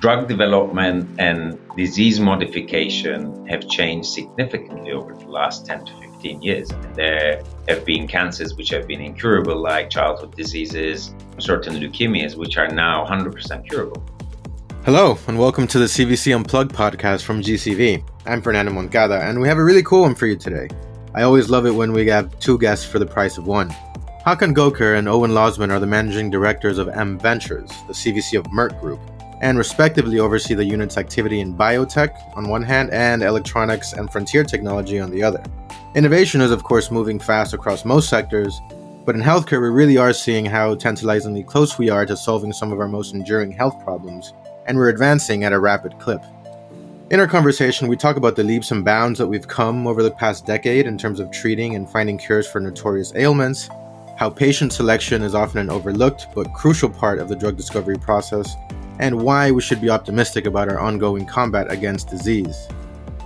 drug development and disease modification have changed significantly over the last 10 to 15 years. there have been cancers which have been incurable, like childhood diseases, certain leukemias, which are now 100% curable. Hello, and welcome to the CVC Unplugged podcast from GCV. I'm Fernando Moncada, and we have a really cool one for you today. I always love it when we have two guests for the price of one. Hakan Goker and Owen Lozman are the managing directors of M Ventures, the CVC of Merck Group and respectively oversee the unit's activity in biotech on one hand and electronics and frontier technology on the other. Innovation is, of course, moving fast across most sectors, but in healthcare, we really are seeing how tantalizingly close we are to solving some of our most enduring health problems, and we're advancing at a rapid clip. In our conversation, we talk about the leaps and bounds that we've come over the past decade in terms of treating and finding cures for notorious ailments, how patient selection is often an overlooked but crucial part of the drug discovery process, and why we should be optimistic about our ongoing combat against disease.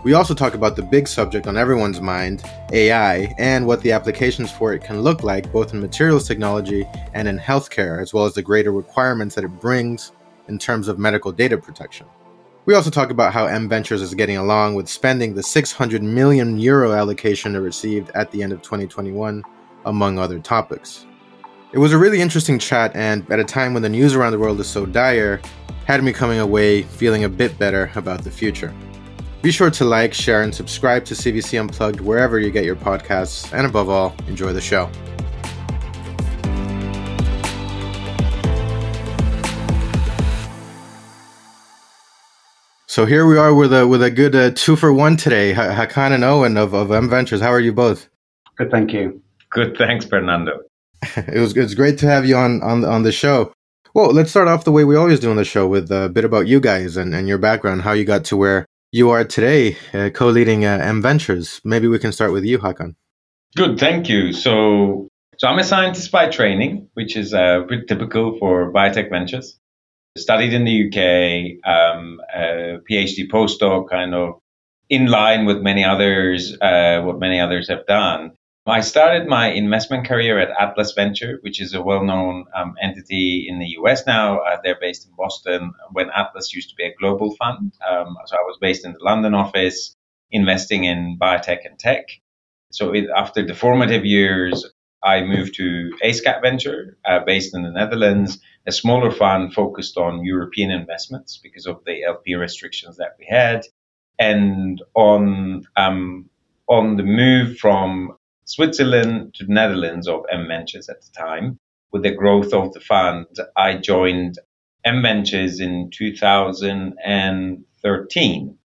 We also talk about the big subject on everyone's mind, AI, and what the applications for it can look like both in materials technology and in healthcare, as well as the greater requirements that it brings in terms of medical data protection. We also talk about how M Ventures is getting along with spending the 600 million euro allocation it received at the end of 2021, among other topics. It was a really interesting chat, and at a time when the news around the world is so dire, had me coming away feeling a bit better about the future. Be sure to like, share, and subscribe to CVC Unplugged wherever you get your podcasts, and above all, enjoy the show. So here we are with a with a good uh, two for one today. Hakan and Owen of, of M Ventures. How are you both? Good, thank you. Good, thanks, Fernando. it was it's great to have you on on on the show. Well, let's start off the way we always do on the show with a bit about you guys and, and your background, how you got to where you are today, uh, co-leading uh, M Ventures. Maybe we can start with you, Hakan. Good, thank you. So, so I'm a scientist by training, which is uh, pretty typical for biotech ventures. Studied in the UK, um, PhD postdoc, kind of in line with many others, uh, what many others have done. I started my investment career at Atlas Venture, which is a well known um, entity in the US now. Uh, they're based in Boston when Atlas used to be a global fund. Um, so I was based in the London office, investing in biotech and tech. So it, after the formative years, I moved to Aescap Venture, uh, based in the Netherlands, a smaller fund focused on European investments because of the LP restrictions that we had. And on um, on the move from Switzerland to the Netherlands of M Ventures at the time. With the growth of the fund, I joined M Ventures in 2013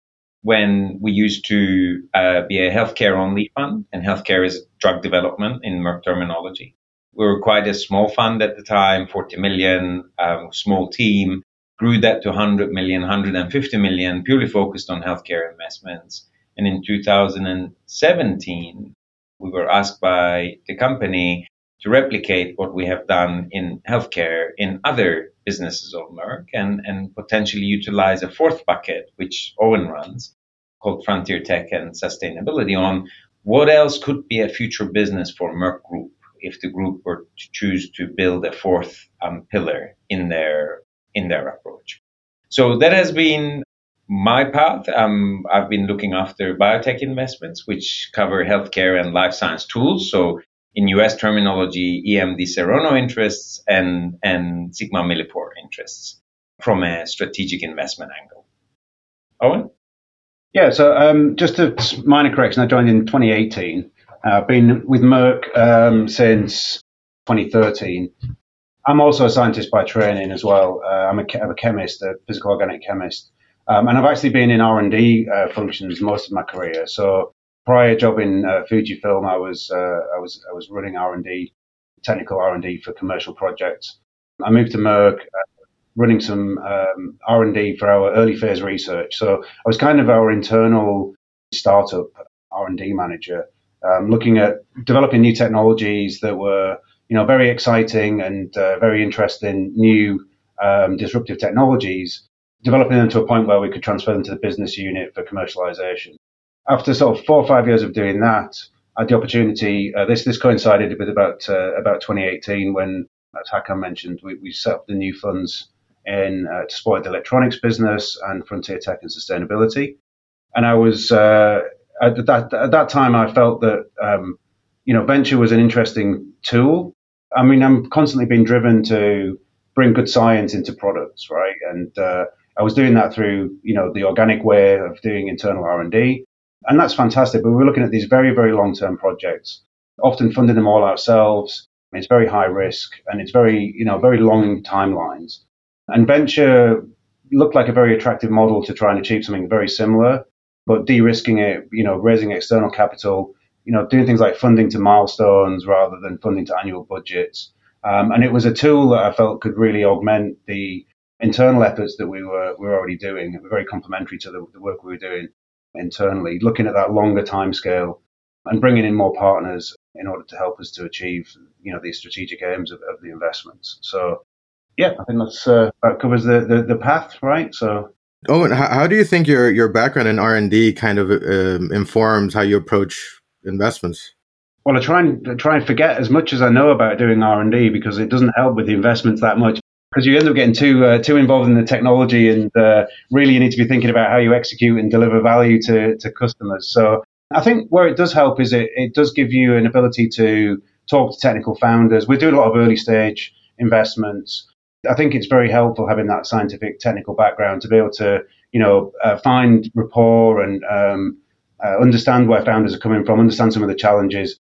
when we used to uh, be a healthcare only fund, and healthcare is drug development in Merck terminology. We were quite a small fund at the time, 40 million, um, small team, grew that to 100 million, 150 million, purely focused on healthcare investments. And in 2017, we were asked by the company to replicate what we have done in healthcare in other businesses of Merck and, and potentially utilize a fourth bucket, which Owen runs, called Frontier Tech and Sustainability, on what else could be a future business for Merck Group if the group were to choose to build a fourth um, pillar in their in their approach. So that has been my path, um, I've been looking after biotech investments, which cover healthcare and life science tools. So in US terminology, EMD Serono interests and, and Sigma Millipore interests from a strategic investment angle. Owen? Yeah, so um, just a minor correction. I joined in 2018. Uh, I've been with Merck um, since 2013. I'm also a scientist by training as well. Uh, I'm, a, I'm a chemist, a physical organic chemist. Um, and I've actually been in R and D uh, functions most of my career. So prior job in uh, Fujifilm, I was uh, I was I was running R and D, technical R and D for commercial projects. I moved to Merck, uh, running some um, R and D for our early phase research. So I was kind of our internal startup R and D manager, um, looking at developing new technologies that were you know very exciting and uh, very interesting new um, disruptive technologies developing them to a point where we could transfer them to the business unit for commercialization. After sort of four or five years of doing that, I had the opportunity. Uh, this this coincided with about uh, about 2018 when, as Hakan mentioned, we, we set up the new funds in uh, to support the electronics business and frontier tech and sustainability. And I was uh, at that at that time I felt that um, you know venture was an interesting tool. I mean, I'm constantly being driven to bring good science into products, right? And uh, I was doing that through you know the organic way of doing internal R and that's fantastic. But we we're looking at these very very long term projects, often funding them all ourselves. It's very high risk and it's very you know very long timelines. And venture looked like a very attractive model to try and achieve something very similar but de-risking it, you know, raising external capital, you know, doing things like funding to milestones rather than funding to annual budgets. Um, and it was a tool that I felt could really augment the internal efforts that we were we were already doing. Was very complementary to the, the work we were doing internally, looking at that longer time scale and bringing in more partners in order to help us to achieve, you know, these strategic aims of, of the investments. So, yeah, I think that's uh, that covers the, the, the path, right? So Owen, how, how do you think your your background in R and D kind of um, informs how you approach investments? Well, I try and I try and forget as much as I know about doing R and D because it doesn't help with the investments that much. Because you end up getting too uh, too involved in the technology, and uh, really you need to be thinking about how you execute and deliver value to to customers. So I think where it does help is it it does give you an ability to talk to technical founders. We do a lot of early stage investments. I think it's very helpful having that scientific technical background to be able to, you know, uh, find rapport and um, uh, understand where founders are coming from, understand some of the challenges.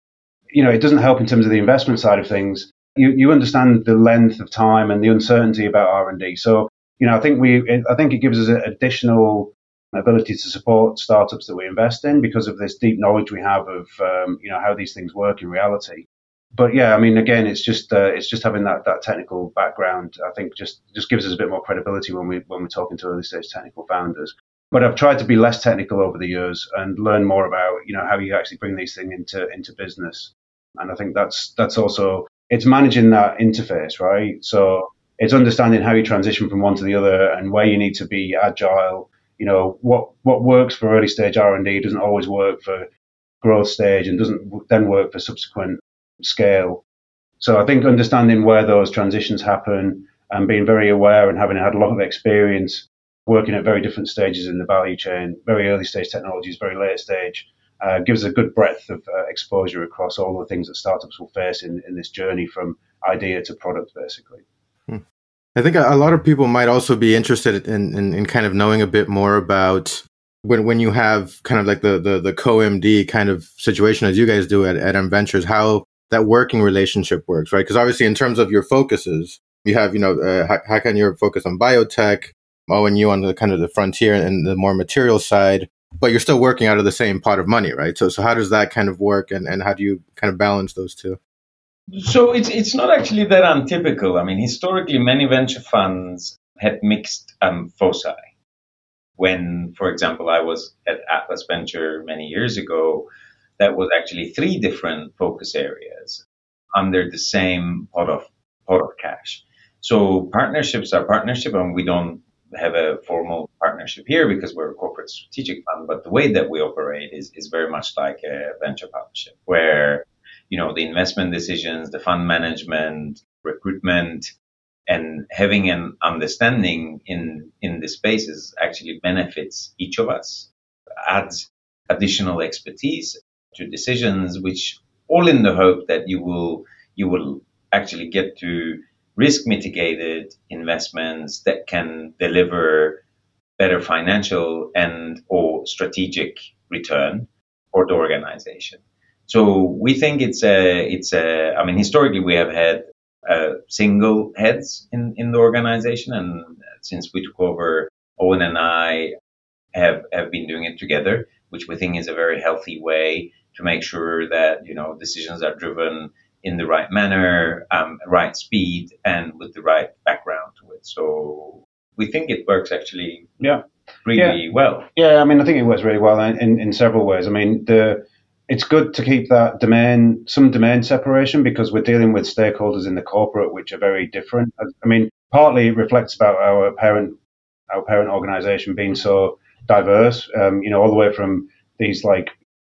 You know, it doesn't help in terms of the investment side of things. You, you understand the length of time and the uncertainty about R and D. So, you know, I think we, I think it gives us an additional ability to support startups that we invest in because of this deep knowledge we have of, um, you know, how these things work in reality but yeah, I mean, again, it's just uh, it's just having that, that technical background. I think just just gives us a bit more credibility when we when we're talking to early stage technical founders. But I've tried to be less technical over the years and learn more about you know how you actually bring these things into into business. And I think that's that's also it's managing that interface, right? So it's understanding how you transition from one to the other and where you need to be agile. You know what what works for early stage R and D doesn't always work for growth stage and doesn't then work for subsequent scale. So I think understanding where those transitions happen and being very aware and having had a lot of experience working at very different stages in the value chain, very early stage technologies, very late stage, uh, gives a good breadth of uh, exposure across all the things that startups will face in, in this journey from idea to product, basically. Hmm. I think a lot of people might also be interested in, in, in, kind of knowing a bit more about when when you have kind of like the the, the co MD kind of situation as you guys do at, at M Ventures, how that working relationship works, right? Because obviously, in terms of your focuses, you have, you know, uh, Hakan you focus on biotech, and you on the kind of the frontier and the more material side, but you're still working out of the same pot of money, right? So, so how does that kind of work, and, and how do you kind of balance those two? So it's it's not actually that untypical. I mean, historically, many venture funds had mixed um, foci. When, for example, I was at Atlas Venture many years ago, that was actually three different focus areas under the same pot of pot of cash. So partnerships are partnership, and we don't have a formal partnership here because we're a corporate strategic fund. But the way that we operate is is very much like a venture partnership, where you know the investment decisions, the fund management, recruitment, and having an understanding in in the spaces actually benefits each of us, adds additional expertise to decisions, which all in the hope that you will you will actually get to risk mitigated investments that can deliver better financial and or strategic return for the organization. So we think it's a it's a I mean historically we have had uh, single heads in in the organization and since we took over Owen and I have have been doing it together which we think is a very healthy way to make sure that you know decisions are driven in the right manner, um, right speed, and with the right background to it. So we think it works actually. Yeah. Really yeah. well. Yeah, I mean, I think it works really well in, in, in several ways. I mean, the it's good to keep that domain, some domain separation because we're dealing with stakeholders in the corporate which are very different. I mean, partly it reflects about our parent, our parent organization being so diverse, um, you know, all the way from these like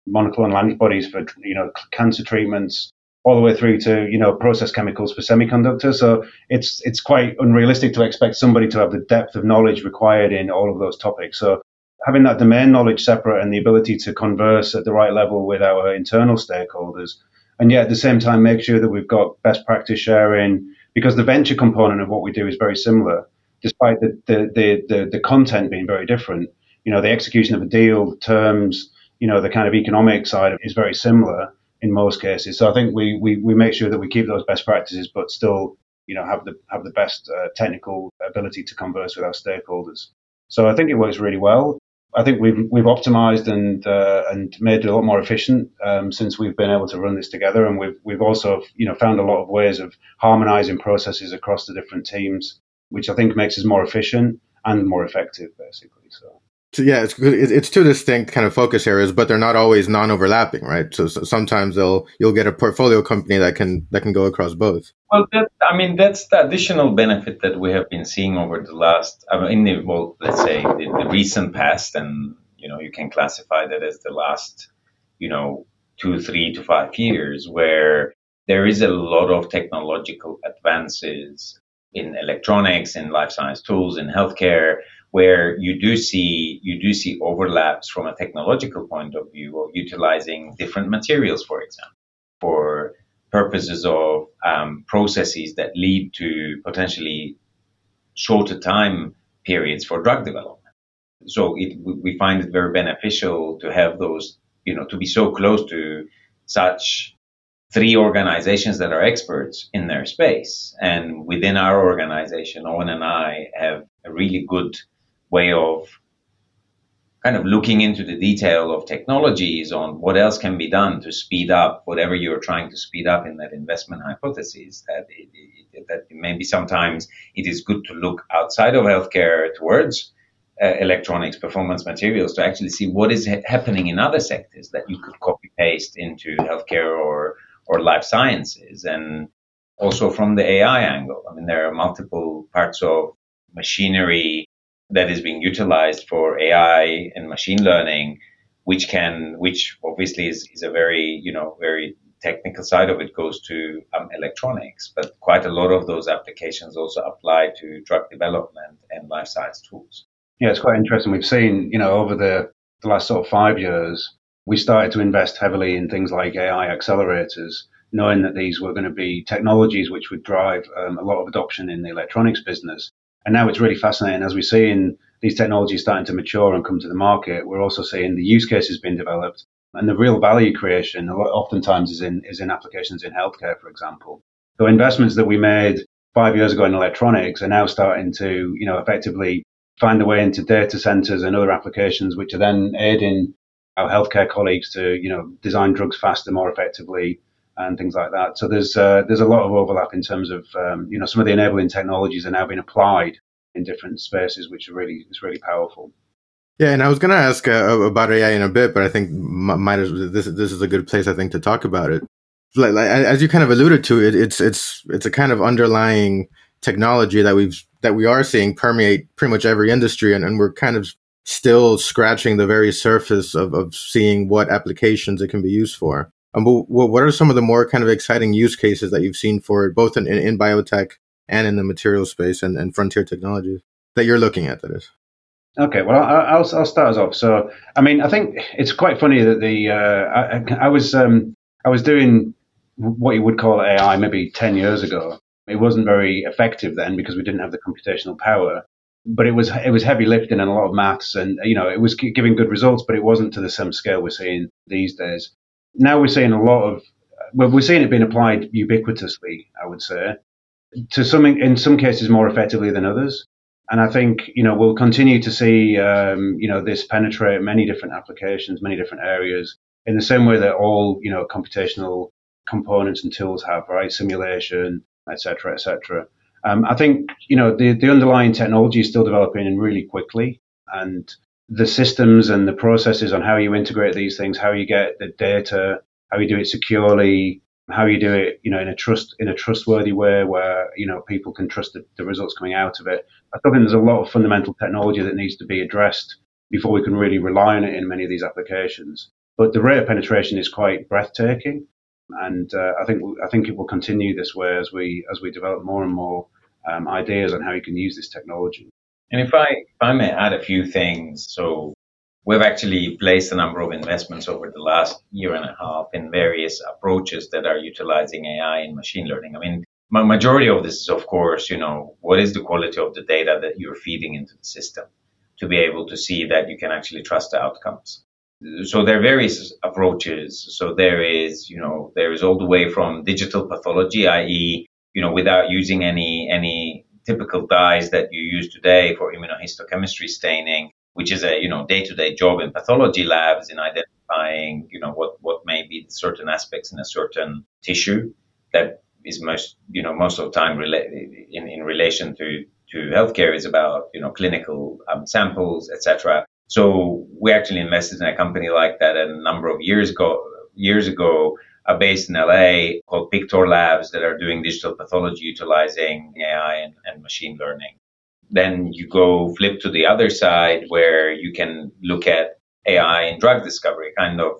monoclonal antibodies for you know cancer treatments all the way through to you know process chemicals for semiconductors. So it's it's quite unrealistic to expect somebody to have the depth of knowledge required in all of those topics. So having that domain knowledge separate and the ability to converse at the right level with our internal stakeholders, and yet at the same time make sure that we've got best practice sharing because the venture component of what we do is very similar, despite the the the, the, the content being very different. You know, the execution of a deal, the terms, you know, the kind of economic side is very similar in most cases. So I think we, we, we make sure that we keep those best practices, but still, you know, have the have the best uh, technical ability to converse with our stakeholders. So I think it works really well. I think we've we've optimized and uh, and made it a lot more efficient um, since we've been able to run this together, and we've we've also you know found a lot of ways of harmonizing processes across the different teams, which I think makes us more efficient and more effective, basically. So so yeah, it's it's two distinct kind of focus areas, but they're not always non-overlapping, right? So, so, sometimes they'll you'll get a portfolio company that can that can go across both. Well, that, I mean that's the additional benefit that we have been seeing over the last, I mean, the, well, let's say the, the recent past, and you know you can classify that as the last, you know, two, three to five years, where there is a lot of technological advances in electronics, in life science tools, in healthcare where you do see you do see overlaps from a technological point of view of utilizing different materials, for example, for purposes of um, processes that lead to potentially shorter time periods for drug development. So it, we find it very beneficial to have those, you know, to be so close to such three organizations that are experts in their space. And within our organization, Owen and I have a really good way of kind of looking into the detail of technologies on what else can be done to speed up whatever you're trying to speed up in that investment hypothesis that it, it, that maybe sometimes it is good to look outside of healthcare towards uh, electronics performance materials to actually see what is ha- happening in other sectors that you could copy paste into healthcare or or life sciences. And also from the AI angle I mean there are multiple parts of machinery that is being utilized for AI and machine learning, which can, which obviously is, is a very, you know, very technical side of it goes to um, electronics, but quite a lot of those applications also apply to drug development and life science tools. Yeah, it's quite interesting. We've seen, you know, over the, the last sort of five years, we started to invest heavily in things like AI accelerators, knowing that these were going to be technologies which would drive um, a lot of adoption in the electronics business. And now it's really fascinating as we see in these technologies starting to mature and come to the market. We're also seeing the use cases being developed and the real value creation oftentimes is in is in applications in healthcare, for example. So investments that we made five years ago in electronics are now starting to, you know, effectively find their way into data centers and other applications, which are then aiding our healthcare colleagues to, you know, design drugs faster, more effectively, and things like that. So there's uh, there's a lot of overlap in terms of um, you know some of the enabling technologies are now being applied in different spaces, which are really is really powerful. Yeah, and I was going to ask uh, about AI in a bit, but I think might this this is a good place I think to talk about it. Like, like, as you kind of alluded to, it, it's it's it's a kind of underlying technology that we've that we are seeing permeate pretty much every industry, and, and we're kind of still scratching the very surface of, of seeing what applications it can be used for. Um, but what are some of the more kind of exciting use cases that you've seen for it, both in, in, in biotech and in the material space and, and frontier technologies that you're looking at? That is. Okay, well, I'll, I'll start us off. So, I mean, I think it's quite funny that the uh, I, I, was um, I was doing what you would call AI maybe ten years ago. It wasn't very effective then because we didn't have the computational power. But it was it was heavy lifting and a lot of maths, and you know it was giving good results, but it wasn't to the same scale we're seeing these days now we're seeing a lot of well, we're seeing it being applied ubiquitously. I would say to some in some cases more effectively than others. And I think you know we'll continue to see um, you know this penetrate many different applications, many different areas, in the same way that all you know computational components and tools have, right? Simulation, etc., etc. Um, I think you know the the underlying technology is still developing really quickly, and the systems and the processes on how you integrate these things, how you get the data, how you do it securely, how you do it, you know, in a trust in a trustworthy way where you know people can trust the, the results coming out of it. I think there's a lot of fundamental technology that needs to be addressed before we can really rely on it in many of these applications. But the rate of penetration is quite breathtaking. And uh, I think I think it will continue this way as we as we develop more and more um, ideas on how you can use this technology. And if I if I may add a few things, so we've actually placed a number of investments over the last year and a half in various approaches that are utilizing AI and machine learning. I mean, my majority of this is, of course, you know, what is the quality of the data that you're feeding into the system to be able to see that you can actually trust the outcomes. So there are various approaches. So there is, you know, there is all the way from digital pathology, i.e., you know, without using any any typical dyes that you use today for immunohistochemistry staining, which is a you know day-to-day job in pathology labs in identifying you know what what may be certain aspects in a certain tissue that is most you know most of the time rela- in in relation to to healthcare is about you know clinical um, samples etc. So we actually invested in a company like that a number of years ago years ago uh, based in LA called Pictor Labs that are doing digital pathology utilizing AI and, and machine learning. Then you go flip to the other side where you can look at AI in drug discovery, kind of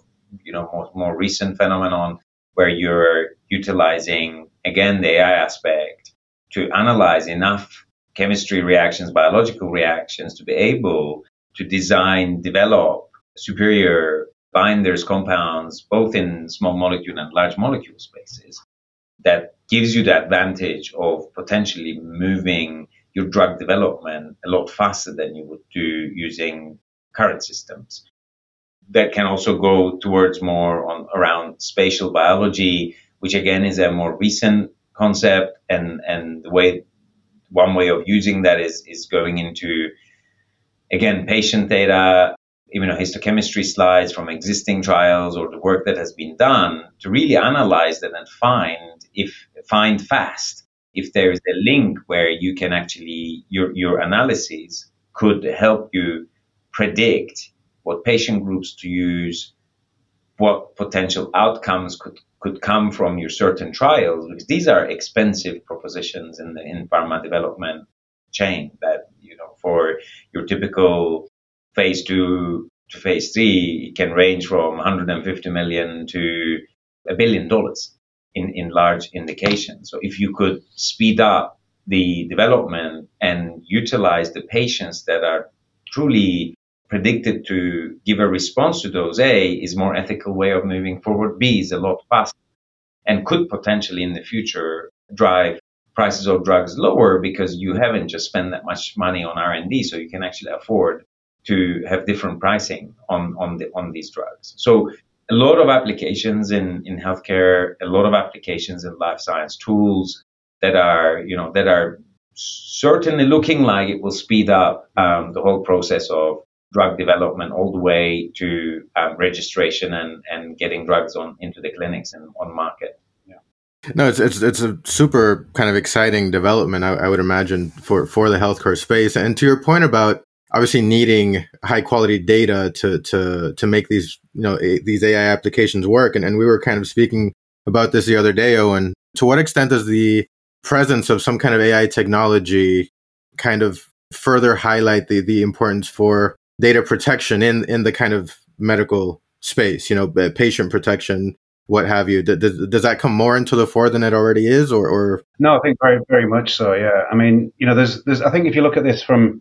you know more, more recent phenomenon where you're utilizing again the AI aspect to analyze enough chemistry reactions, biological reactions to be able to design, develop superior binders, compounds, both in small molecule and large molecule spaces, that gives you the advantage of potentially moving your drug development a lot faster than you would do using current systems. That can also go towards more on around spatial biology, which again is a more recent concept and, and the way one way of using that is, is going into again patient data immunohistochemistry slides from existing trials or the work that has been done to really analyze that and find if find fast if there is a link where you can actually your your analysis could help you predict what patient groups to use what potential outcomes could could come from your certain trials because these are expensive propositions in the in pharma development chain that you know for your typical phase two to phase three can range from 150 million to a billion dollars in, in large indications. So if you could speed up the development and utilize the patients that are truly predicted to give a response to those A is more ethical way of moving forward. B is a lot faster and could potentially in the future drive prices of drugs lower because you haven't just spent that much money on R&D so you can actually afford to have different pricing on on the on these drugs. So a lot of applications in in healthcare, a lot of applications in life science tools that are you know that are certainly looking like it will speed up um, the whole process of drug development all the way to um, registration and, and getting drugs on into the clinics and on market. No, it's, it's it's a super kind of exciting development, I, I would imagine, for, for the healthcare space. And to your point about obviously needing high quality data to to to make these you know a, these AI applications work. And, and we were kind of speaking about this the other day, Owen. To what extent does the presence of some kind of AI technology kind of further highlight the the importance for data protection in in the kind of medical space? You know, uh, patient protection, what have you. Does, does that come more into the fore than it already is, or, or? No, I think very very much so. Yeah, I mean, you know, there's there's I think if you look at this from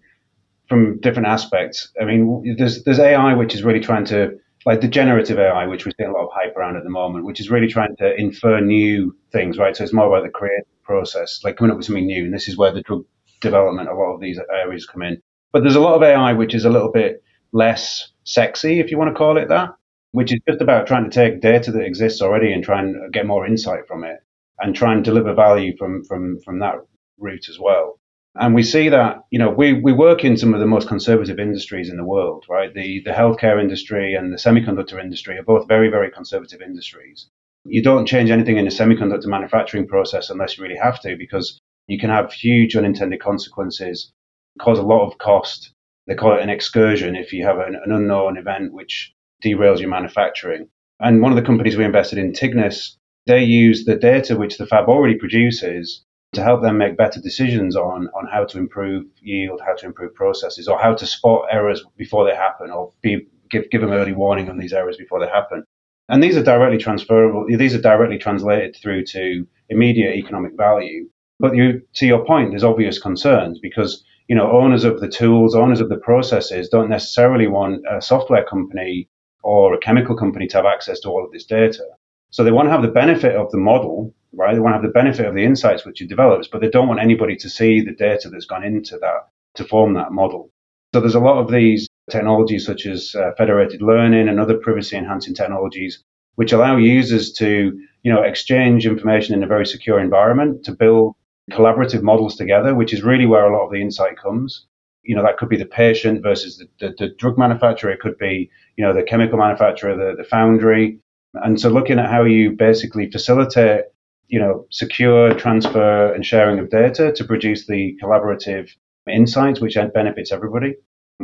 from different aspects. I mean, there's there's AI which is really trying to like the generative AI, which we're seeing a lot of hype around at the moment, which is really trying to infer new things, right? So it's more about the creative process, like coming up with something new. And this is where the drug development, a lot of these areas come in. But there's a lot of AI which is a little bit less sexy, if you want to call it that, which is just about trying to take data that exists already and try and get more insight from it and try and deliver value from from from that route as well. And we see that, you know, we, we work in some of the most conservative industries in the world, right? The, the healthcare industry and the semiconductor industry are both very, very conservative industries. You don't change anything in the semiconductor manufacturing process unless you really have to, because you can have huge unintended consequences, cause a lot of cost. They call it an excursion if you have an, an unknown event which derails your manufacturing. And one of the companies we invested in, Tignis, they use the data which the fab already produces to help them make better decisions on, on how to improve yield, how to improve processes, or how to spot errors before they happen, or be, give, give them early warning on these errors before they happen. And these are directly transferable, these are directly translated through to immediate economic value. But you, to your point, there's obvious concerns because you know owners of the tools, owners of the processes don't necessarily want a software company or a chemical company to have access to all of this data. So they want to have the benefit of the model, right? They want to have the benefit of the insights which it develops, but they don't want anybody to see the data that's gone into that to form that model. So there's a lot of these technologies such as uh, federated learning and other privacy enhancing technologies which allow users to you know exchange information in a very secure environment to build collaborative models together which is really where a lot of the insight comes you know that could be the patient versus the, the, the drug manufacturer it could be you know the chemical manufacturer the, the foundry and so looking at how you basically facilitate you know secure transfer and sharing of data to produce the collaborative insights which benefits everybody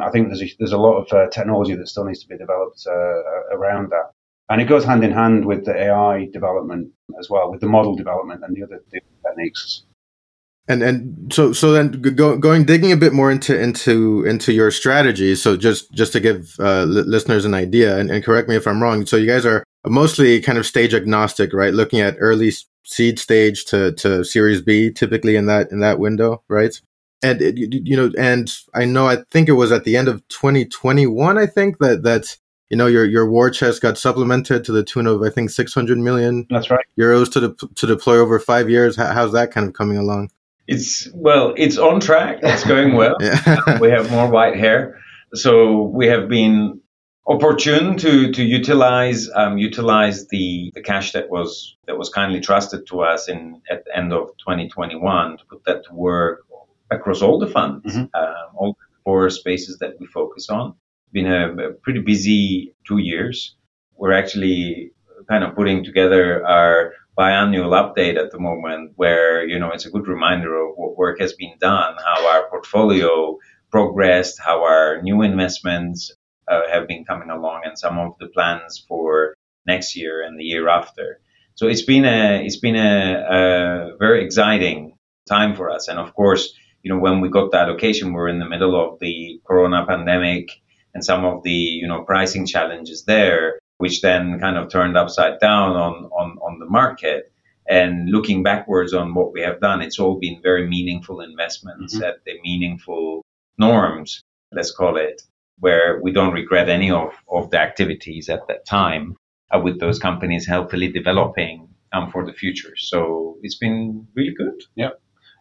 I think there's a, there's a lot of uh, technology that still needs to be developed uh, around that. And it goes hand in hand with the AI development as well, with the model development and the other, the techniques. And and so so then go, going digging a bit more into into into your strategy. So just just to give uh, listeners an idea, and, and correct me if I'm wrong. So you guys are mostly kind of stage agnostic, right? Looking at early seed stage to to Series B, typically in that in that window, right? and you know, and I know I think it was at the end of 2021. I think that that you know your your war chest got supplemented to the tune of I think 600 million. That's right. Euros to de- to deploy over five years. how's that kind of coming along? It's well, it's on track. It's going well. yeah. we have more white hair, so we have been opportune to to utilize um, utilize the, the cash that was that was kindly trusted to us in at the end of 2021 to put that to work across all the funds, mm-hmm. um, all the four spaces that we focus on. Been a, a, pretty busy two years. We're actually kind of putting together our biannual update at the moment, where you know it's a good reminder of what work has been done, how our portfolio progressed, how our new investments uh, have been coming along, and some of the plans for next year and the year after. So it's been a it's been a, a very exciting time for us, and of course you know, when we got the allocation, we are in the middle of the corona pandemic and some of the, you know, pricing challenges there, which then kind of turned upside down on, on, on the market. And looking backwards on what we have done, it's all been very meaningful investments mm-hmm. at the meaningful norms, let's call it, where we don't regret any of, of the activities at that time uh, with those companies healthily developing um, for the future. So it's been really good. Yeah.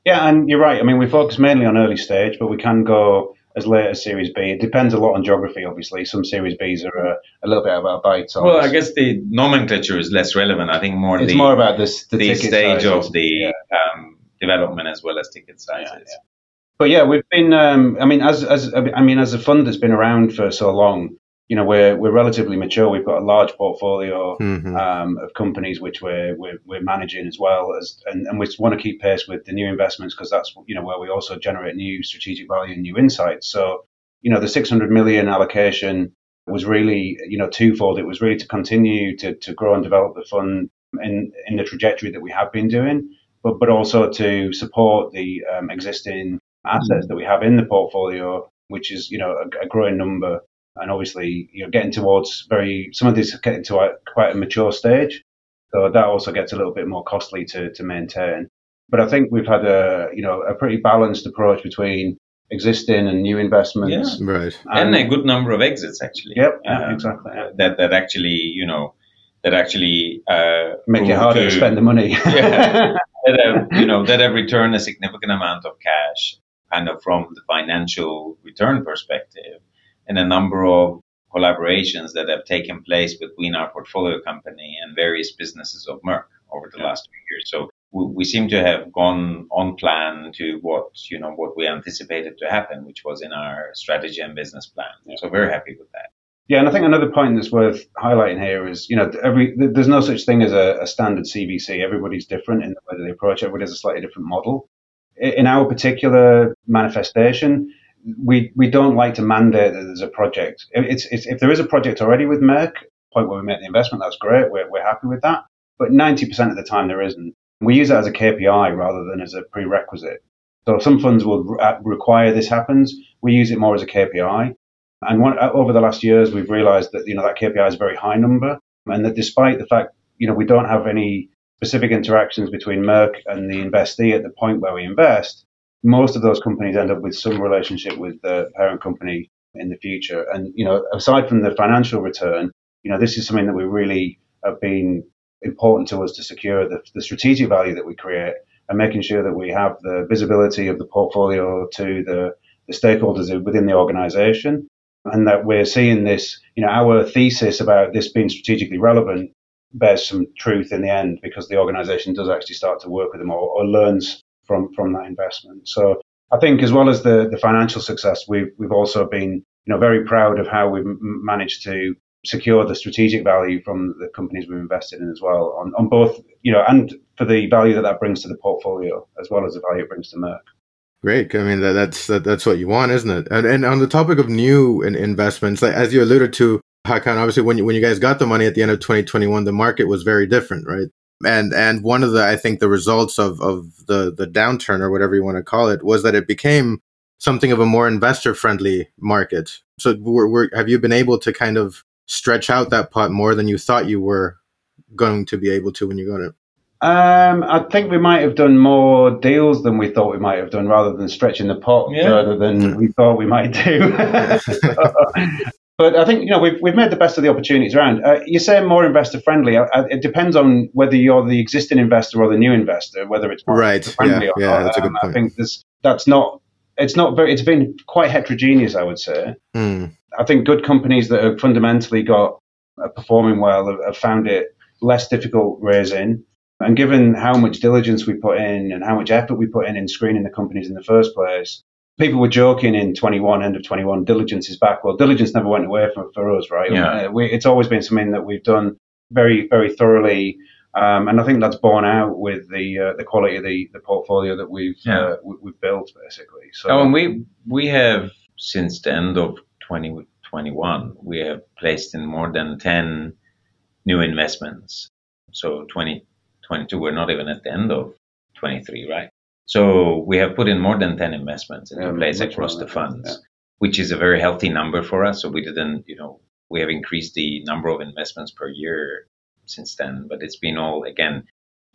Yeah, and you're right. I mean, we focus mainly on early stage, but we can go as late as Series B. It depends a lot on geography, obviously. Some Series Bs are a, a little bit about bite. Well, I guess the nomenclature is less relevant. I think more it's the, more about this the, the stage sizes. of the yeah. um, development as well as ticket sizes. Yeah, yeah. But yeah, we've been. Um, I mean, as as I mean, as a fund that's been around for so long, you know we're we're relatively mature. We've got a large portfolio mm-hmm. um, of companies which we're, we're, we're managing as well as, and, and we want to keep pace with the new investments because that's you know where we also generate new strategic value and new insights. So you know the 600 million allocation was really you know twofold. It was really to continue to to grow and develop the fund in in the trajectory that we have been doing, but but also to support the um, existing assets mm-hmm. that we have in the portfolio, which is you know a, a growing number and obviously you're getting towards very some of these are getting to a, quite a mature stage, so that also gets a little bit more costly to to maintain. But I think we've had a you know a pretty balanced approach between existing and new investments, yeah. right, and, and, a good number of exits actually. Yep, um, exactly. Yeah. That that actually you know that actually uh, make it harder to, to, spend the money. yeah, that have, you know that have returned a significant amount of cash, kind of from the financial return perspective and a number of collaborations that have taken place between our portfolio company and various businesses of Merck over the yeah. last few years. So we, we, seem to have gone on plan to what you know what we anticipated to happen, which was in our strategy and business plan. Yeah. So very happy with that. Yeah, and I think another point that's worth highlighting here is, you know, every there's no such thing as a, a standard CVC. Everybody's different in the way that they approach it. Everybody has a slightly different model. In our particular manifestation, we we don't like to mandate that there's a project. It's, it's if there is a project already with Merck, point where we make the investment, that's great. We're we're happy with that. But 90% of the time there isn't. We use that as a KPI rather than as a prerequisite. So some funds will re- uh, require this happens. We use it more as a KPI. And one, uh, over the last years, we've realized that you know that KPI is a very high number. and that despite the fact, you know, we don't have any specific interactions between Merck and the investee at the point where we invest, most of those companies end up with some relationship with the parent company in the future. And, you know, aside from the financial return, you know, this is something that we really have been important to us to secure the, the strategic value that we create and making sure that we have the visibility of the portfolio to the, the stakeholders within the organization and that we're seeing this, you know, our thesis about this being strategically relevant bears some truth in the end because the organization does actually start to work with them or, or learns from, from that investment. So I think as well as the, the financial success, we've, we've also been, you know, very proud of how we've managed to secure the strategic value from the companies we've invested in as well on, on both, you know, and for the value that that brings to the portfolio as well as the value it brings to Merck. Great. I mean, that, that's that, that's what you want, isn't it? And, and on the topic of new in investments, like, as you alluded to, Hakan, obviously when you, when you guys got the money at the end of 2021, the market was very different, right? And and one of the I think the results of of the the downturn or whatever you want to call it was that it became something of a more investor friendly market. So we're, we're, have you been able to kind of stretch out that pot more than you thought you were going to be able to when you got it? Um, I think we might have done more deals than we thought we might have done, rather than stretching the pot yeah. further than we thought we might do. but I think you know we've we've made the best of the opportunities around. Uh, you're saying more investor friendly. Uh, it depends on whether you're the existing investor or the new investor, whether it's more right. Friendly yeah, or yeah. That's a good um, point. I think this, that's not. It's not very. It's been quite heterogeneous, I would say. Mm. I think good companies that have fundamentally got uh, performing well have, have found it less difficult raising and given how much diligence we put in and how much effort we put in in screening the companies in the first place, people were joking in 21, end of 21, diligence is back. Well, diligence never went away for, for us, right? Yeah. Uh, we, it's always been something that we've done very, very thoroughly. Um, and I think that's borne out with the uh, the quality of the, the portfolio that we've yeah. uh, we, have built basically. So, oh, and we we have since the end of 2021 we have placed in more than 10 new investments. So 20 22, we're not even at the end of 23, right? So we have put in more than 10 investments into yeah, place across the funds, yeah. which is a very healthy number for us. So we didn't, you know, we have increased the number of investments per year since then, but it's been all, again,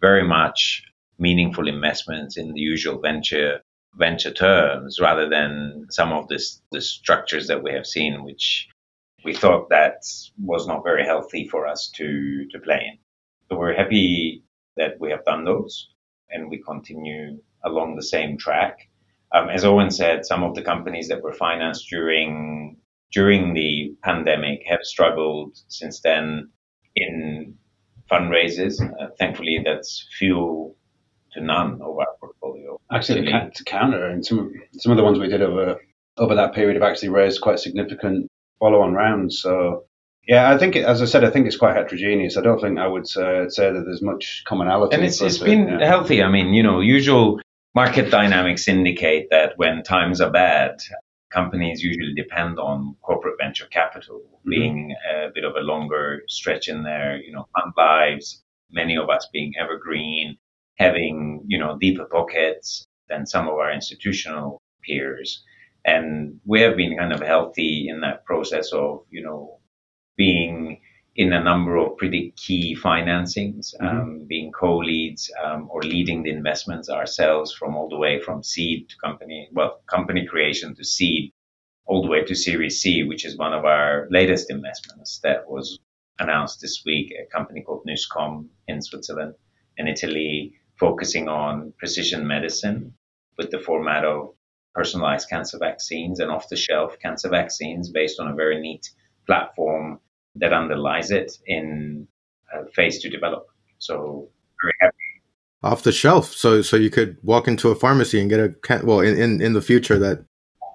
very much meaningful investments in the usual venture venture terms rather than some of this the structures that we have seen which we thought that was not very healthy for us to to play in so we're happy that we have done those and we continue along the same track. Um, as Owen said, some of the companies that were financed during during the pandemic have struggled since then in fundraisers. Uh, thankfully, that's few to none of our portfolio. Actually, to counter, and some some of the ones we did over over that period have actually raised quite significant follow-on rounds. So yeah, I think, as I said, I think it's quite heterogeneous. I don't think I would uh, say that there's much commonality. And it's, it's been yeah. healthy. I mean, you know, usual market dynamics indicate that when times are bad, companies usually depend on corporate venture capital mm-hmm. being a bit of a longer stretch in their, you know, fund lives, many of us being evergreen, having, you know, deeper pockets than some of our institutional peers. And we have been kind of healthy in that process of, you know, being in a number of pretty key financings, mm-hmm. um, being co-leads um, or leading the investments ourselves from all the way from seed to company, well, company creation to seed, all the way to Series C, which is one of our latest investments that was announced this week. A company called Nouscom in Switzerland and Italy, focusing on precision medicine with the format of personalized cancer vaccines and off-the-shelf cancer vaccines based on a very neat platform that underlies it in uh, phase to develop. So very happy. Off the shelf, so so you could walk into a pharmacy and get a well in in, in the future that.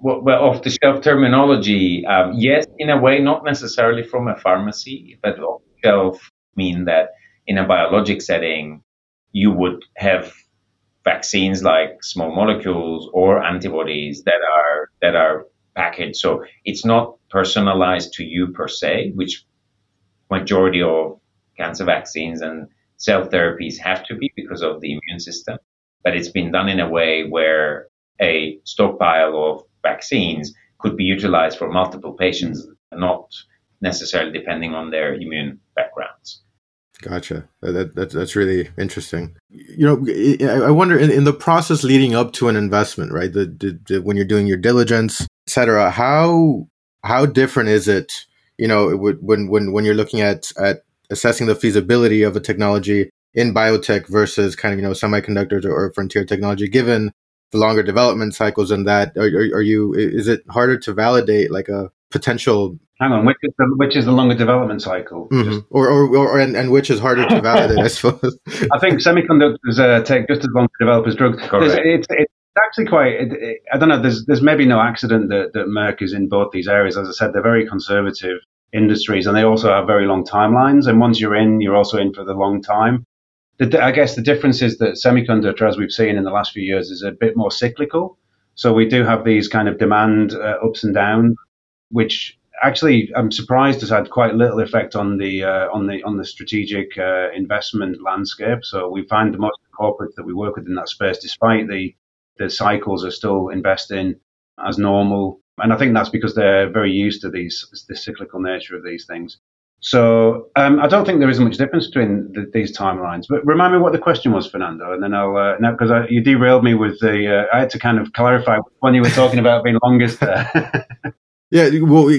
Well, well, off the shelf terminology, um, yes, in a way, not necessarily from a pharmacy, but off the shelf mean that in a biologic setting, you would have vaccines like small molecules or antibodies that are that are packaged. So it's not personalized to you per se, which majority of cancer vaccines and cell therapies have to be because of the immune system. But it's been done in a way where a stockpile of vaccines could be utilized for multiple patients, not necessarily depending on their immune backgrounds. Gotcha. That, that, that's really interesting. You know, I wonder in, in the process leading up to an investment, right? The, the, the when you're doing your diligence, etc. How how different is it? You know, when when when you're looking at at assessing the feasibility of a technology in biotech versus kind of you know semiconductors or, or frontier technology, given the longer development cycles and that, are, are, are you? Is it harder to validate like a potential Hang on, which is the, which is the longer development cycle? Mm-hmm. Or, or, or, and, and which is harder to validate, I suppose. I think semiconductors uh, take just as long to develop as drugs. It's, it's, actually quite, it, it, I don't know, there's, there's maybe no accident that, that Merck is in both these areas. As I said, they're very conservative industries and they also have very long timelines. And once you're in, you're also in for the long time. The, I guess the difference is that semiconductor, as we've seen in the last few years, is a bit more cyclical. So we do have these kind of demand uh, ups and downs, which actually, I'm surprised has had quite little effect on the uh, on the on the strategic uh, investment landscape. So we find the most corporates that we work with in that space, despite the the cycles, are still investing as normal. And I think that's because they're very used to these the cyclical nature of these things. So um, I don't think there is much difference between the, these timelines. But remind me what the question was, Fernando, and then I'll uh, because you derailed me with the. Uh, I had to kind of clarify when you were talking about being longest. Yeah, well,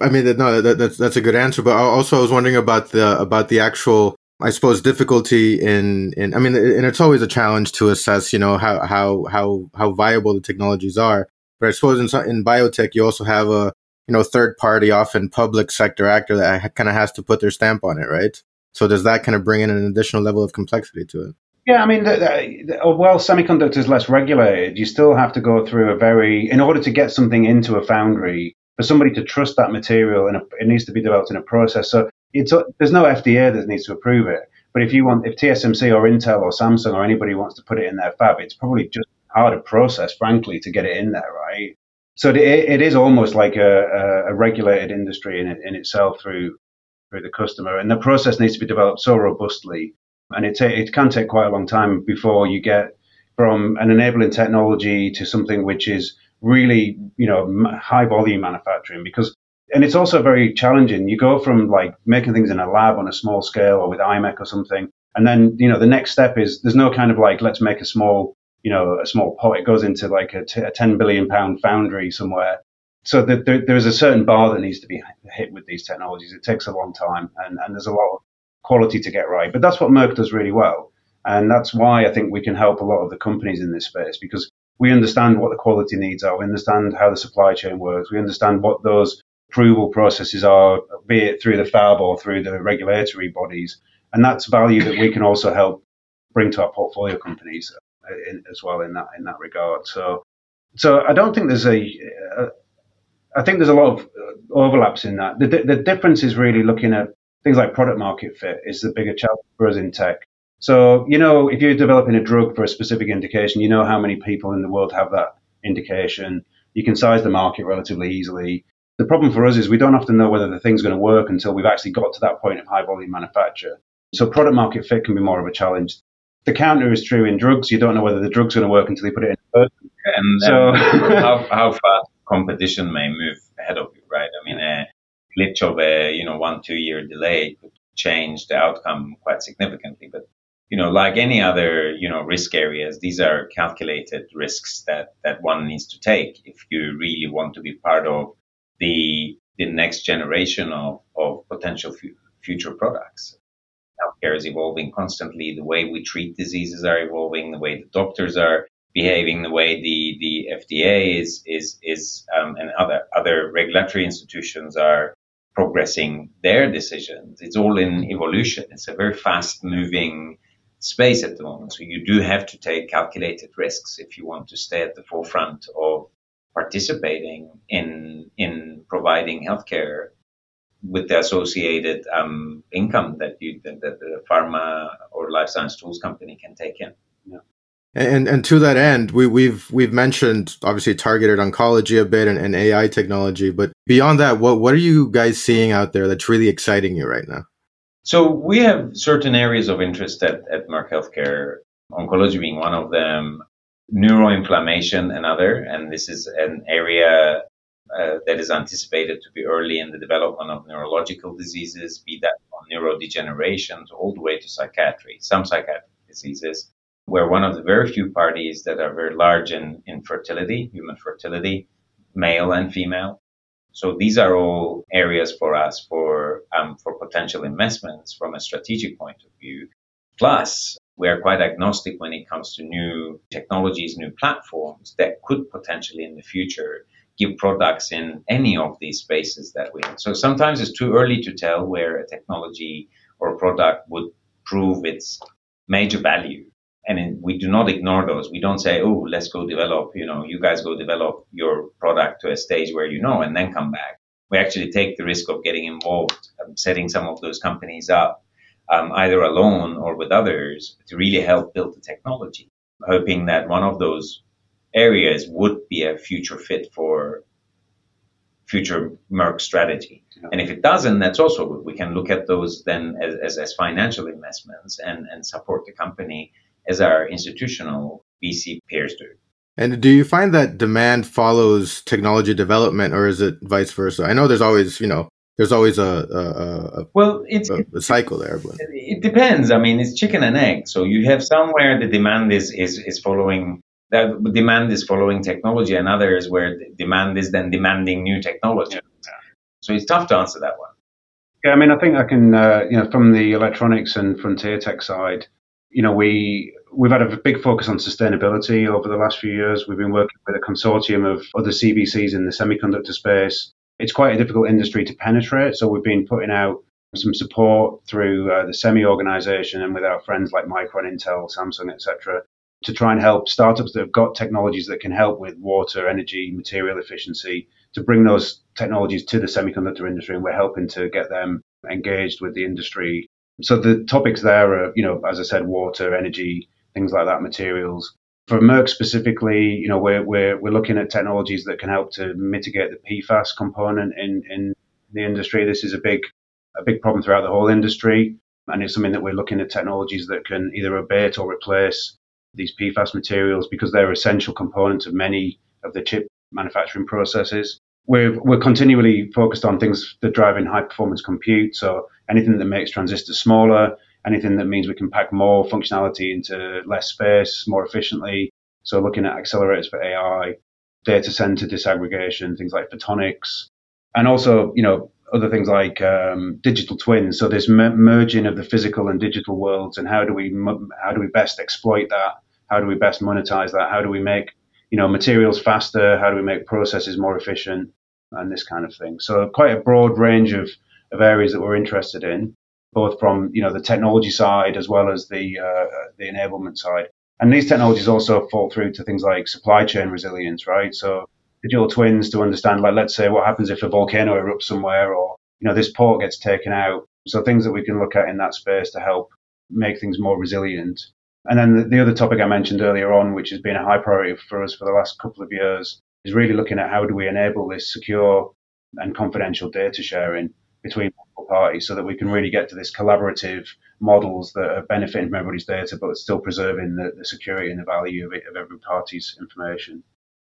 I mean, no, that, that's that's a good answer. But also, I was wondering about the about the actual, I suppose, difficulty in in. I mean, and it's always a challenge to assess, you know, how how how how viable the technologies are. But I suppose in in biotech, you also have a you know third party, often public sector actor that kind of has to put their stamp on it, right? So does that kind of bring in an additional level of complexity to it? Yeah, I mean, the, the, uh, well, semiconductors less regulated. You still have to go through a very, in order to get something into a foundry, for somebody to trust that material, and it needs to be developed in a process. So it's there's no FDA that needs to approve it. But if you want, if TSMC or Intel or Samsung or anybody wants to put it in their fab, it's probably just harder process, frankly, to get it in there, right? So it, it is almost like a, a regulated industry in, in itself through through the customer, and the process needs to be developed so robustly, and it it can take quite a long time before you get from an enabling technology to something which is really, you know, high volume manufacturing because, and it's also very challenging. You go from like making things in a lab on a small scale or with IMEC or something, and then you know the next step is there's no kind of like let's make a small, you know, a small pot. It goes into like a, t- a 10 billion pound foundry somewhere. So the, the, there is a certain bar that needs to be hit with these technologies. It takes a long time, and, and there's a lot of quality to get right. But that's what Merck does really well. And that's why I think we can help a lot of the companies in this space because we understand what the quality needs are. We understand how the supply chain works. We understand what those approval processes are, be it through the FAB or through the regulatory bodies. And that's value that we can also help bring to our portfolio companies uh, in, as well in that in that regard. So, so I don't think there's a. Uh, think there's a lot of uh, overlaps in that. The, the difference is really looking at things like product market fit is the bigger challenge for us in tech. So, you know, if you're developing a drug for a specific indication, you know how many people in the world have that indication. You can size the market relatively easily. The problem for us is we don't often know whether the thing's going to work until we've actually got to that point of high volume manufacture. So product market fit can be more of a challenge. The counter is true in drugs. You don't know whether the drug's going to work until you put it in a person. And, so how, how fast competition may move ahead of you, right? I mean, a glitch of a, you know, one, two year delay could change the outcome quite significantly. But you know, like any other, you know, risk areas, these are calculated risks that, that one needs to take if you really want to be part of the, the next generation of, of potential future products. Healthcare is evolving constantly. The way we treat diseases are evolving. The way the doctors are behaving, the way the, the FDA is, is, is, um, and other, other regulatory institutions are progressing their decisions. It's all in evolution. It's a very fast moving space at the moment. So you do have to take calculated risks if you want to stay at the forefront of participating in in providing healthcare with the associated um, income that you that, that, the pharma or life science tools company can take in. Yeah. And and to that end, we, we've we've mentioned obviously targeted oncology a bit and, and AI technology, but beyond that, what what are you guys seeing out there that's really exciting you right now? So we have certain areas of interest at, at Merck Healthcare, oncology being one of them, neuroinflammation another, and this is an area uh, that is anticipated to be early in the development of neurological diseases, be that from neurodegeneration all the way to psychiatry, some psychiatric diseases. We're one of the very few parties that are very large in, in fertility, human fertility, male and female. So these are all areas for us for um, for potential investments from a strategic point of view. Plus, we are quite agnostic when it comes to new technologies, new platforms that could potentially in the future give products in any of these spaces that we have. So sometimes it's too early to tell where a technology or a product would prove its major value. And we do not ignore those. We don't say, oh, let's go develop, you know, you guys go develop your product to a stage where you know and then come back. We actually take the risk of getting involved, um, setting some of those companies up, um, either alone or with others to really help build the technology, hoping that one of those areas would be a future fit for future Merck strategy. Yeah. And if it doesn't, that's also good. We can look at those then as, as, as financial investments and, and support the company as our institutional VC peers do. And do you find that demand follows technology development, or is it vice versa? I know there's always, you know, there's always a, a, a well, it's a, a cycle there. But. It depends. I mean, it's chicken and egg. So you have somewhere the demand is is is following that demand is following technology, and others where demand is then demanding new technology. Yeah. So it's tough to answer that one. Yeah, I mean, I think I can, uh, you know, from the electronics and frontier tech side, you know, we we've had a big focus on sustainability over the last few years. We've been working with a consortium of other CVCs in the semiconductor space. It's quite a difficult industry to penetrate, so we've been putting out some support through uh, the semi organization and with our friends like Micron, Intel, Samsung, etc., to try and help startups that have got technologies that can help with water, energy, material efficiency to bring those technologies to the semiconductor industry, and we're helping to get them engaged with the industry so the topics there are, you know, as I said, water, energy, things like that, materials. For Merck specifically, you know, we're, we're, we're looking at technologies that can help to mitigate the PFAS component in, in the industry. This is a big, a big problem throughout the whole industry. And it's something that we're looking at technologies that can either abate or replace these PFAS materials because they're essential components of many of the chip manufacturing processes. We're, we're continually focused on things that drive in high performance compute. So anything that makes transistors smaller, anything that means we can pack more functionality into less space more efficiently. So looking at accelerators for AI, data center disaggregation, things like photonics, and also, you know, other things like um, digital twins. So this merging of the physical and digital worlds, and how do we how do we best exploit that? How do we best monetize that? How do we make you know materials faster? How do we make processes more efficient? And this kind of thing. So quite a broad range of of areas that we're interested in, both from you know the technology side as well as the uh, the enablement side. And these technologies also fall through to things like supply chain resilience, right? So digital twins to understand, like let's say, what happens if a volcano erupts somewhere, or you know this port gets taken out. So things that we can look at in that space to help make things more resilient. And then the, the other topic I mentioned earlier on, which has been a high priority for us for the last couple of years, is really looking at how do we enable this secure and confidential data sharing between multiple parties so that we can really get to this collaborative models that are benefiting from everybody's data but still preserving the, the security and the value of, it, of every party's information.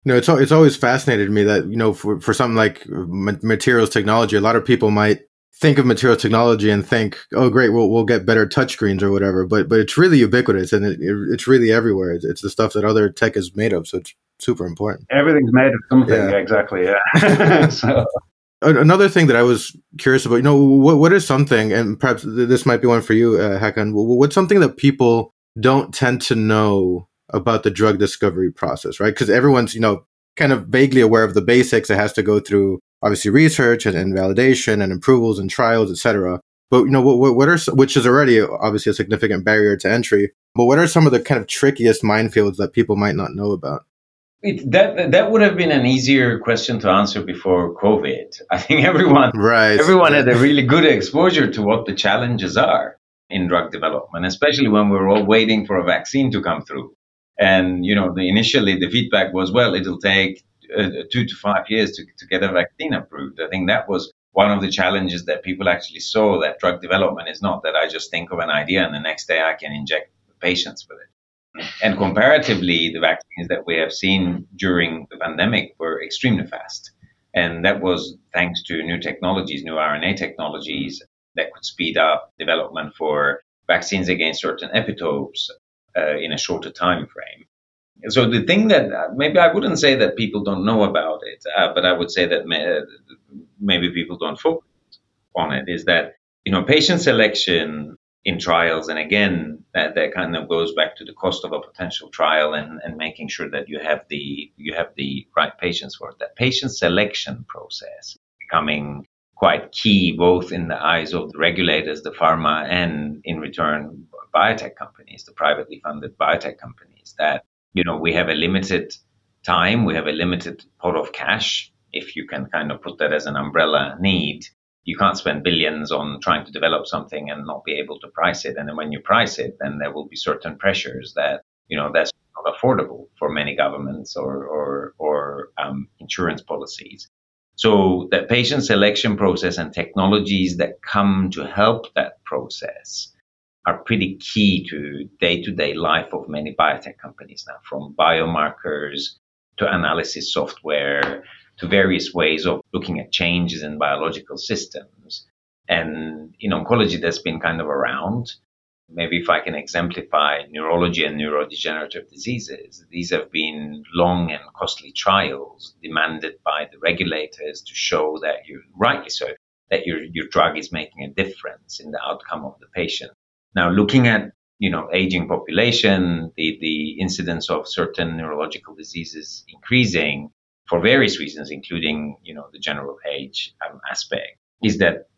No, it's it's always fascinated me that you know for for something like uh, materials technology, a lot of people might think of materials technology and think, oh, great, we'll we'll get better touchscreens or whatever. But but it's really ubiquitous and it, it, it's really everywhere. It's, it's, the stuff that other tech is made of, so it's super important. Everything's made of something. Yeah exactly. Yeah. so Another thing that I was curious about, you know, what what is something, and perhaps this might be one for you, uh, Hakan. What's something that people don't tend to know about the drug discovery process, right? Because everyone's, you know, kind of vaguely aware of the basics. It has to go through obviously research and, and validation and approvals and trials, etc. But you know, what, what are which is already obviously a significant barrier to entry. But what are some of the kind of trickiest minefields that people might not know about? It, that that would have been an easier question to answer before COVID. I think everyone right. everyone had a really good exposure to what the challenges are in drug development, especially when we were all waiting for a vaccine to come through. And you know, the, initially the feedback was, well, it'll take uh, two to five years to, to get a vaccine approved. I think that was one of the challenges that people actually saw that drug development is not that I just think of an idea and the next day I can inject patients with it. And comparatively, the vaccines that we have seen during the pandemic were extremely fast. And that was thanks to new technologies, new RNA technologies that could speed up development for vaccines against certain epitopes uh, in a shorter time frame. So the thing that uh, maybe I wouldn't say that people don't know about it, uh, but I would say that may, maybe people don't focus on it is that you know patient selection in trials. And again, that, that kind of goes back to the cost of a potential trial and, and making sure that you have the you have the right patients for it. That patient selection process becoming quite key both in the eyes of the regulators, the pharma, and in return biotech companies, the privately funded biotech companies. That you know we have a limited time, we have a limited pot of cash, if you can kind of put that as an umbrella need you can't spend billions on trying to develop something and not be able to price it. And then when you price it, then there will be certain pressures that, you know, that's not affordable for many governments or, or, or um, insurance policies. So the patient selection process and technologies that come to help that process are pretty key to day-to-day life of many biotech companies now, from biomarkers to analysis software to various ways of looking at changes in biological systems. And in oncology, that's been kind of around. Maybe if I can exemplify neurology and neurodegenerative diseases, these have been long and costly trials demanded by the regulators to show that you, rightly so, that your, your drug is making a difference in the outcome of the patient. Now, looking at you know aging population, the, the incidence of certain neurological diseases increasing, for various reasons, including you know the general age um, aspect, is that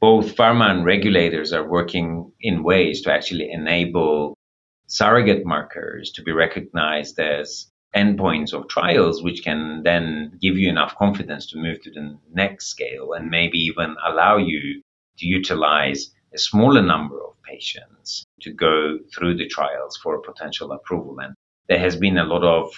both pharma and regulators are working in ways to actually enable surrogate markers to be recognized as endpoints of trials, which can then give you enough confidence to move to the next scale and maybe even allow you to utilize a smaller number of patients to go through the trials for potential approval. And there has been a lot of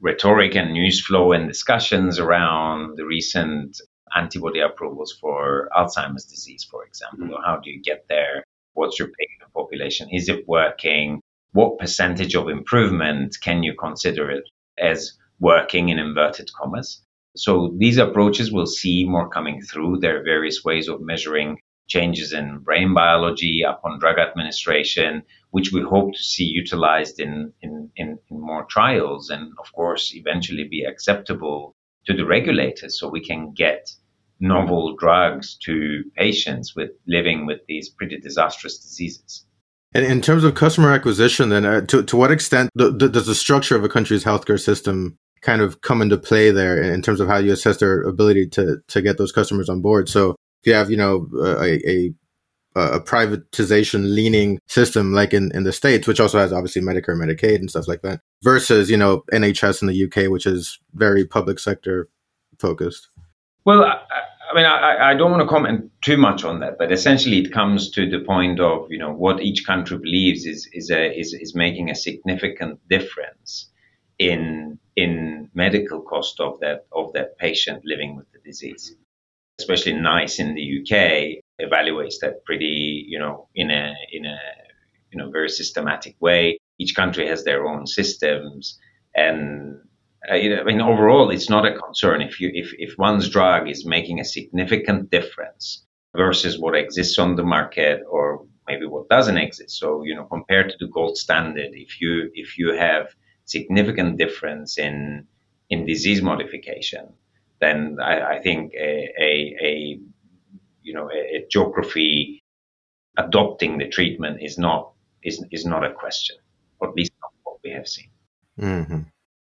rhetoric and news flow and discussions around the recent antibody approvals for Alzheimer's disease, for example. Mm-hmm. How do you get there? What's your patient population? Is it working? What percentage of improvement can you consider it as working in inverted commas? So these approaches will see more coming through. There are various ways of measuring changes in brain biology upon drug administration, which we hope to see utilized in, in, in, in more trials and, of course, eventually be acceptable to the regulators so we can get novel drugs to patients with living with these pretty disastrous diseases. And in terms of customer acquisition, then uh, to to what extent does the structure of a country's healthcare system kind of come into play there in terms of how you assess their ability to to get those customers on board? So if you have, you know, a, a a privatization leaning system like in, in the States, which also has obviously Medicare, Medicaid and stuff like that, versus, you know, NHS in the UK, which is very public sector focused? Well, I, I mean, I, I, don't want to comment too much on that, but essentially it comes to the point of, you know, what each country believes is, is, a, is, is making a significant difference in, in medical cost of that, of that patient living with the disease especially NICE in the UK evaluates that pretty, you know, in a in a you know very systematic way. Each country has their own systems, and uh, I mean overall, it's not a concern if you if if one's drug is making a significant difference versus what exists on the market or maybe what doesn't exist. So you know, compared to the gold standard, if you if you have significant difference in in disease modification, then I, I think a, a, a, you know a, a, geography adopting the treatment is not is is not a question, or at least not what we have seen. Mm-hmm.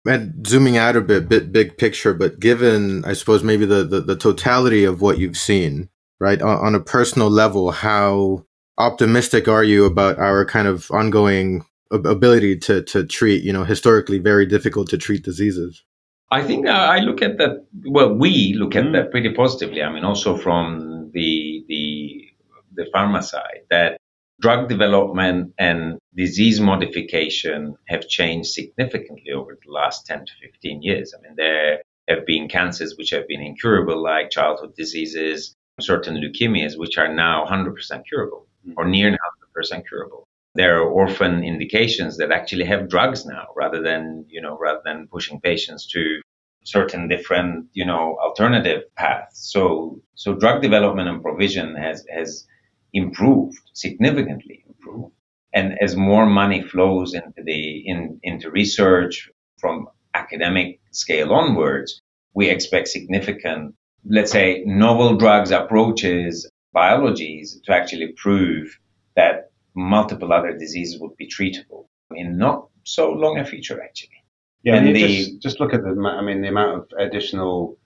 And zooming out a bit, bit big picture, but given I suppose maybe the, the, the totality of what you've seen, right, on, on a personal level, how optimistic are you about our kind of ongoing ability to to treat, you know, historically very difficult to treat diseases? I think uh, I look at that. Well, we look at mm. that pretty positively. I mean, also from the the the pharma side, that drug development and disease modification have changed significantly over the last 10 to 15 years. I mean, there have been cancers which have been incurable, like childhood diseases, certain leukemias, which are now 100% curable mm. or near 100% curable there are orphan indications that actually have drugs now rather than you know rather than pushing patients to certain different, you know, alternative paths. So, so drug development and provision has, has improved, significantly improved. And as more money flows into the, in, into research from academic scale onwards, we expect significant, let's say, novel drugs approaches, biologies to actually prove that multiple other diseases would be treatable in not so long a future, actually. Yeah, and, the, just, just look at the, I mean, the amount of additional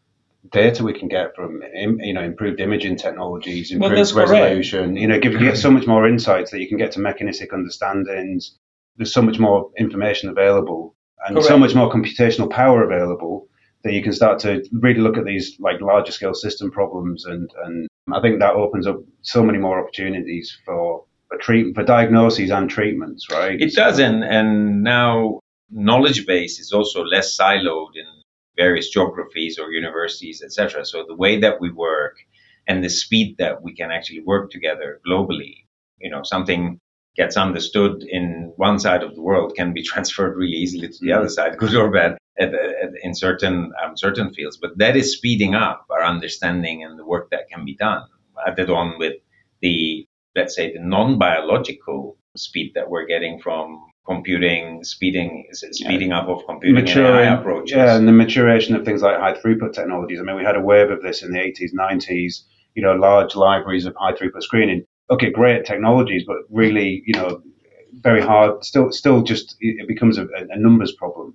data we can get from you know improved imaging technologies, improved well, resolution. Correct. You know, give, you get so much more insights that you can get to mechanistic understandings. There's so much more information available and correct. so much more computational power available that you can start to really look at these like larger scale system problems and and I think that opens up so many more opportunities for for treat for diagnoses and treatments, right? It does, and and now knowledge base is also less siloed in various geographies or universities, etc. So the way that we work and the speed that we can actually work together globally, you know, something gets understood in one side of the world can be transferred really easily to the other side, good or bad, at, at, in certain um, certain fields. But that is speeding up our understanding and the work that can be done. Added on with the let's say the non-biological speed that we're getting from computing, speeding, speeding yeah. up of computing Maturing, AI approaches. Yeah, and the maturation of things like high throughput technologies. I mean, we had a wave of this in the 80s, 90s. You know, large libraries of high throughput screening. Okay, great technologies, but really, you know, very hard. Still, still, just it becomes a, a numbers problem.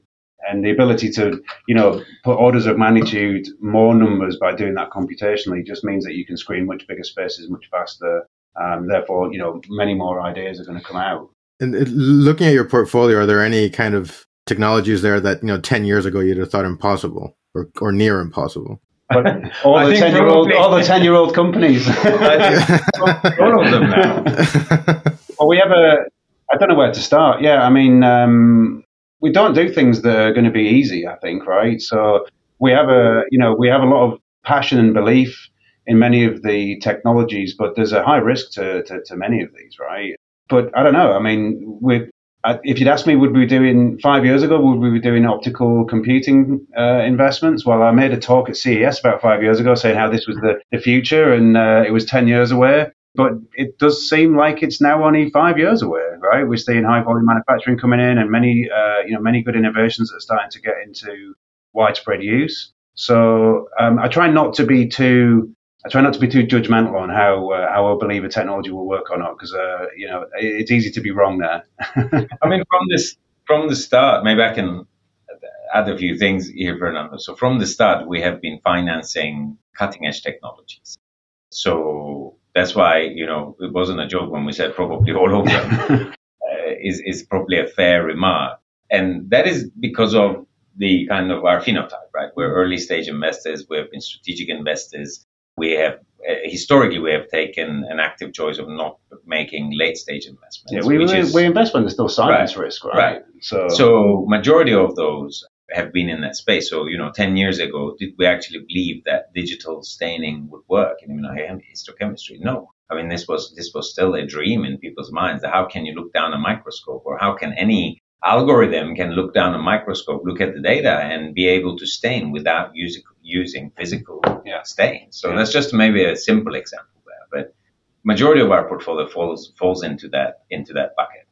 And the ability to, you know, put orders of magnitude more numbers by doing that computationally just means that you can screen much bigger spaces much faster. Um, therefore, you know, many more ideas are going to come out. And looking at your portfolio, are there any kind of technologies there that you know ten years ago you'd have thought impossible or or near impossible? all the ten year old all the ten year old companies. all of them now. well, we have a. I don't know where to start. Yeah, I mean, um, we don't do things that are going to be easy. I think, right? So we have a, you know, we have a lot of passion and belief in many of the technologies, but there's a high risk to, to, to many of these, right? But I don't know. I mean, if you'd asked me, would we be doing five years ago? Would we be doing optical computing uh, investments? Well, I made a talk at CES about five years ago saying how this was the, the future, and uh, it was ten years away. But it does seem like it's now only five years away, right? We're seeing high volume manufacturing coming in, and many, uh, you know, many good innovations that are starting to get into widespread use. So um, I try not to be too I try not to be too judgmental on how uh, how I believe a technology will work or not because uh, you know it's easy to be wrong there. I mean, from this from the start, maybe I can add a few things here, Fernando. So from the start, we have been financing cutting edge technologies. So that's why you know it wasn't a joke when we said probably all of them uh, is is probably a fair remark, and that is because of the kind of our phenotype, right? We're early stage investors. We have been strategic investors we have uh, historically we have taken an active choice of not making late stage investments. Yeah, we, we, is, we invest when there's still science right, risk, right? Right. So, so majority of those have been in that space. So, you know, 10 years ago, did we actually believe that digital staining would work in immunohistochemistry? No. I mean, this was, this was still a dream in people's minds. How can you look down a microscope or how can any algorithm can look down a microscope, look at the data, and be able to stain without using, using physical yeah. stains. So yeah. that's just maybe a simple example there, but majority of our portfolio falls falls into that into that bucket.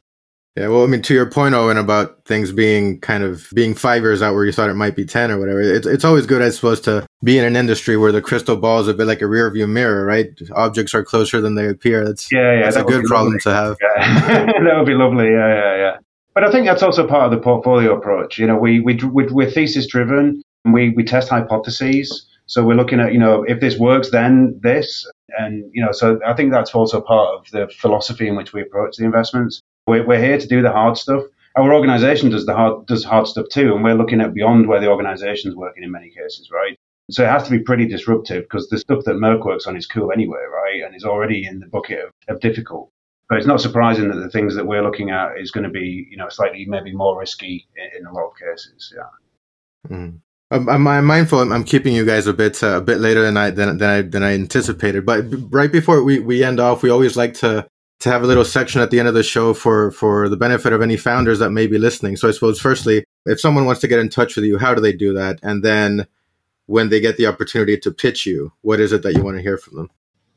Yeah, well, I mean, to your point, Owen, about things being kind of being five years out where you thought it might be 10 or whatever, it's, it's always good, I suppose, to be in an industry where the crystal ball is a bit like a rear view mirror, right? Objects are closer than they appear. That's, yeah, yeah, that's that a good problem lovely. to have. Yeah. that would be lovely. Yeah, yeah, yeah. But I think that's also part of the portfolio approach. You know, we, we, we're thesis driven and we, we test hypotheses. So we're looking at, you know, if this works, then this. And, you know, so I think that's also part of the philosophy in which we approach the investments. We're, we're here to do the hard stuff. Our organization does the hard, does hard stuff too. And we're looking at beyond where the organization is working in many cases, right? So it has to be pretty disruptive because the stuff that Merck works on is cool anyway, right? And is already in the bucket of, of difficult. But it's not surprising that the things that we're looking at is going to be, you know, slightly maybe more risky in, in a lot of cases. Yeah. Mm. I'm, I'm, mindful. I'm, keeping you guys a bit uh, a bit later than I than, than I than I anticipated. But right before we, we end off, we always like to to have a little section at the end of the show for for the benefit of any founders that may be listening. So I suppose firstly, If someone wants to get in touch with you, how do they do that? And then when they get the opportunity to pitch you, what is it that you want to hear from them?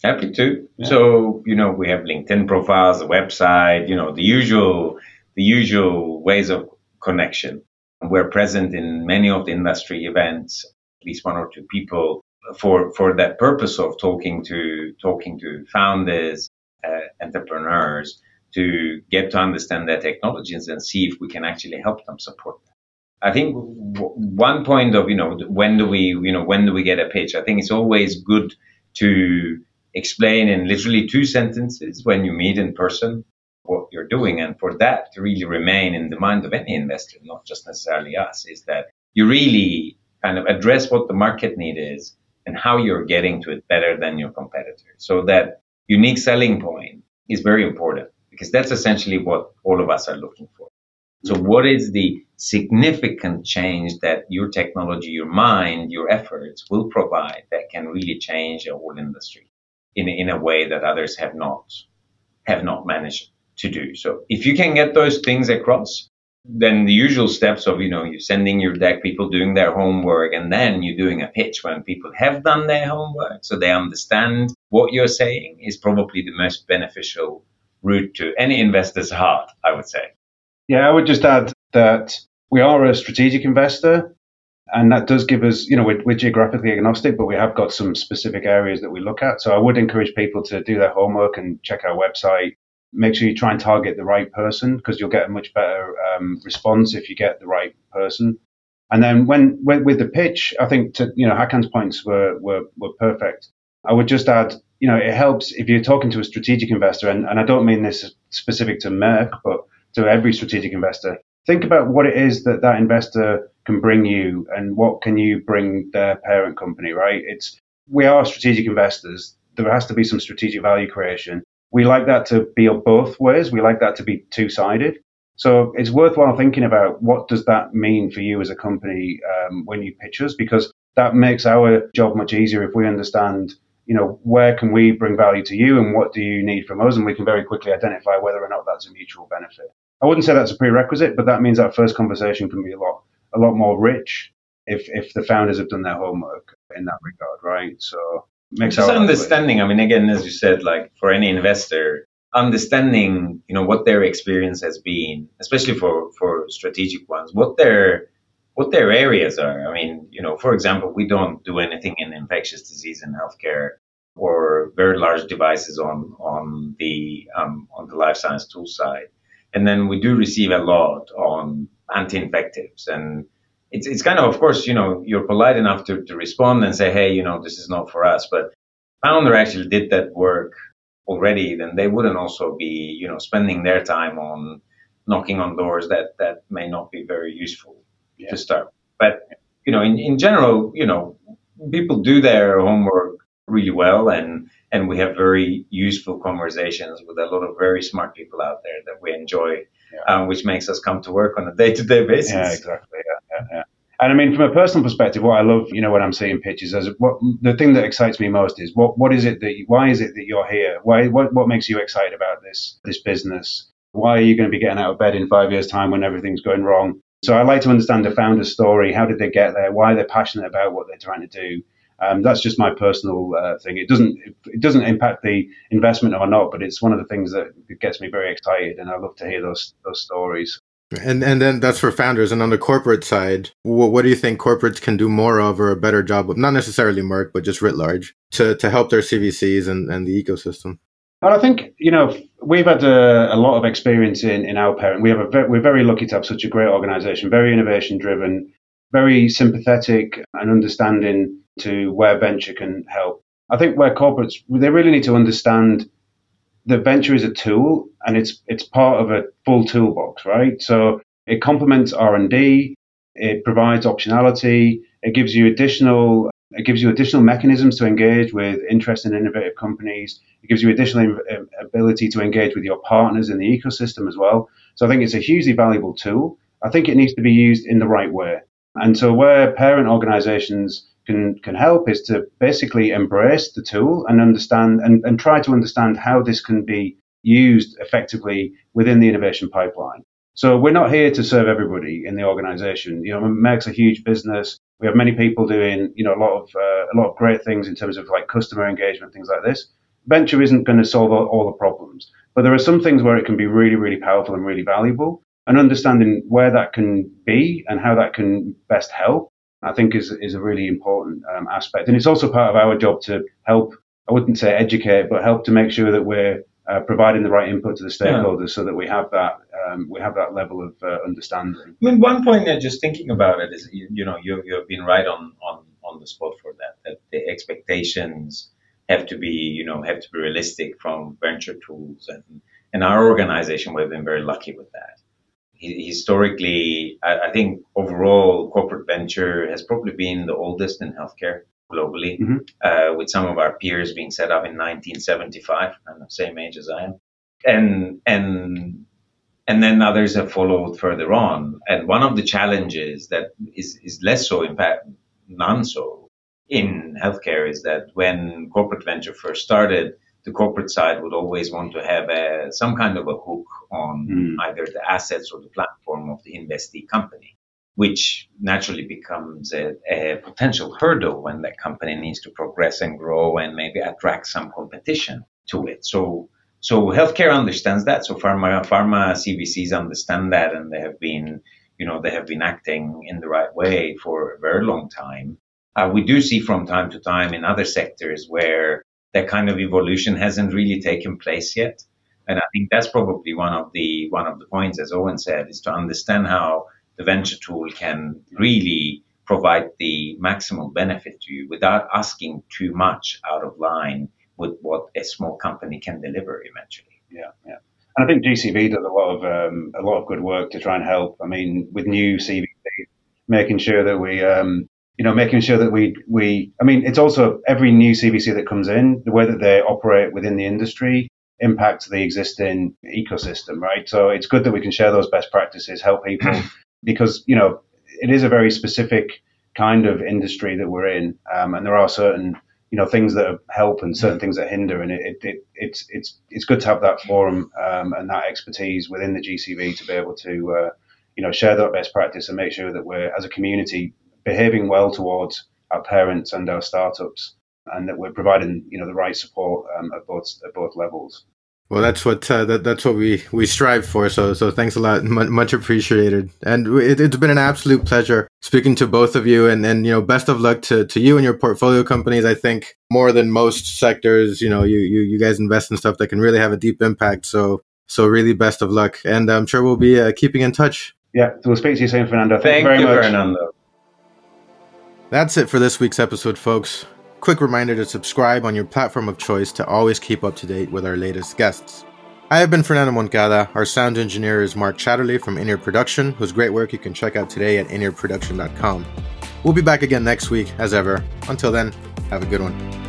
Happy to. Yeah. So, you know, we have LinkedIn profiles, the website, you know, the usual the usual ways of connection. We're present in many of the industry events, at least one or two people for for that purpose of talking to talking to founders, uh, entrepreneurs to get to understand their technologies and see if we can actually help them support them. I think w- one point of you know when do we you know when do we get a pitch? I think it's always good to explain in literally two sentences when you meet in person what you're doing, and for that to really remain in the mind of any investor, not just necessarily us, is that you really kind of address what the market need is and how you're getting to it better than your competitors. So that unique selling point is very important because that's essentially what all of us are looking for. So mm-hmm. what is the significant change that your technology, your mind, your efforts will provide that can really change a whole industry in, in a way that others have not, have not managed to do. So if you can get those things across, then the usual steps of, you know, you're sending your deck, people doing their homework, and then you're doing a pitch when people have done their homework so they understand what you're saying is probably the most beneficial route to any investor's heart, I would say. Yeah, I would just add that we are a strategic investor, and that does give us, you know, we're, we're, geographically agnostic, but we have got some specific areas that we look at. So I would encourage people to do their homework and check our website, make sure you try and target the right person because you'll get a much better um, response if you get the right person. And then when, when with the pitch, I think to, you know Hakan's points were, were were perfect. I would just add, you know, it helps if you're talking to a strategic investor, and, and I don't mean this specific to Merck, but to every strategic investor. Think about what it is that that investor can bring you, and what can you bring their parent company. Right? It's we are strategic investors. There has to be some strategic value creation we like that to be both ways. We like that to be two sided. So it's worthwhile thinking about what does that mean for you as a company um, when you pitch us, because that makes our job much easier if we understand, you know, where can we bring value to you and what do you need from us, and we can very quickly identify whether or not that's a mutual benefit. I wouldn't say that's a prerequisite, but that means that first conversation can be a lot a lot more rich if if the founders have done their homework in that regard, right? So makes just understanding. I mean, again, as you said, like for any investor, understanding you know what their experience has been, especially for for strategic ones, what their what their areas are. I mean, you know, for example, we don't do anything in infectious disease and healthcare or very large devices on on the um, on the life science tool side, and then we do receive a lot on anti-infectives. And it's it's kind of of course you know you're polite enough to, to respond and say hey you know this is not for us. But founder actually did that work already then they wouldn't also be you know spending their time on knocking on doors that that may not be very useful yeah. to start. But you know in, in general you know people do their homework really well and and we have very useful conversations with a lot of very smart people out there that we enjoy yeah. um, which makes us come to work on a day-to-day basis yeah exactly yeah, yeah. And I mean, from a personal perspective, what I love, you know, when I'm seeing pitches, as what the thing that excites me most is what what is it that you, why is it that you're here? Why what what makes you excited about this this business? Why are you going to be getting out of bed in five years' time when everything's going wrong? So I like to understand the founder's story. How did they get there? Why they're passionate about what they're trying to do? Um, that's just my personal uh, thing. It doesn't it doesn't impact the investment or not, but it's one of the things that gets me very excited, and I love to hear those those stories. And and then that's for founders. And on the corporate side, what, what do you think corporates can do more of or a better job of? Not necessarily Merck, but just writ large to, to help their CVCs and, and the ecosystem. Well, I think you know we've had a, a lot of experience in, in our parent. We have a ve- we're very lucky to have such a great organisation, very innovation driven, very sympathetic and understanding to where venture can help. I think where corporates they really need to understand the venture is a tool and it's it's part of a full toolbox, right? So it complements R and D, it provides optionality, it gives you additional it gives you additional mechanisms to engage with interesting innovative companies. It gives you additional um, ability to engage with your partners in the ecosystem as well. So I think it's a hugely valuable tool. I think it needs to be used in the right way. And so where parent organizations can can help is to basically embrace the tool and understand and, and try to understand how this can be used effectively within the innovation pipeline. So we're not here to serve everybody in the organization. You know, Merck's a huge business. We have many people doing, you know, a lot of uh, a lot of great things in terms of like customer engagement, things like this. Venture isn't going to solve all, all the problems, but there are some things where it can be really, really powerful and really valuable. And understanding where that can be and how that can best help, I think, is is a really important um, aspect. And it's also part of our job to help. I wouldn't say educate, but help to make sure that we're uh, providing the right input to the stakeholders yeah. so that we have that um, we have that level of uh, understanding. I mean, one point just thinking about it is you, you know you you've been right on on on the spot for that that the expectations have to be you know have to be realistic from venture tools and and our organization we've been very lucky with that. Historically, I, I think overall corporate venture has probably been the oldest in healthcare globally, mm-hmm. uh, with some of our peers being set up in 1975. I'm the same age as I am, and and and then others have followed further on. And one of the challenges that is is less so, in fact, none so in healthcare is that when corporate venture first started, the corporate side would always want to have a, some kind of a hook on mm. either the assets or the platform of the investee company which naturally becomes a, a, potential hurdle when that company needs to progress and grow and maybe attract some competition to it. So, so healthcare understands that. So pharma, pharma CVCs understand that, and they have been, you know, they have been acting in the right way for a very long time. Uh, we do see from time to time in other sectors where that kind of evolution hasn't really taken place yet. And I think that's probably one of the one of the points, as Owen said, is to understand how the venture tool can really provide the maximal benefit to you without asking too much out of line with what a small company can deliver eventually. Yeah, yeah. And I think GCV does a lot of um, a lot of good work to try and help. I mean, with new CVC, making sure that we, um, you know, making sure that we we. I mean, it's also every new CVC that comes in, the way that they operate within the industry impacts the existing ecosystem, right? So it's good that we can share those best practices, help people because you know it is a very specific kind of industry that we're in, um, and there are certain you know things that help and certain things that hinder, and it, it, it it's it's it's good to have that forum um, and that expertise within the GCV to be able to uh, you know share that best practice and make sure that we're as a community behaving well towards our parents and our startups, and that we're providing you know the right support um, at both at both levels. Well, that's what uh, that, that's what we, we strive for. So so thanks a lot, M- much appreciated. And it, has been an absolute pleasure speaking to both of you. And and you know, best of luck to, to you and your portfolio companies. I think more than most sectors, you know, you, you you guys invest in stuff that can really have a deep impact. So so really, best of luck. And I'm sure we'll be uh, keeping in touch. Yeah, we'll speak to you soon, Fernando. Thank, Thank you very you, much. Fernando. That's it for this week's episode, folks. Quick reminder to subscribe on your platform of choice to always keep up to date with our latest guests. I have been Fernando Moncada. Our sound engineer is Mark Chatterley from Inner Production, whose great work you can check out today at innerproduction.com. We'll be back again next week, as ever. Until then, have a good one.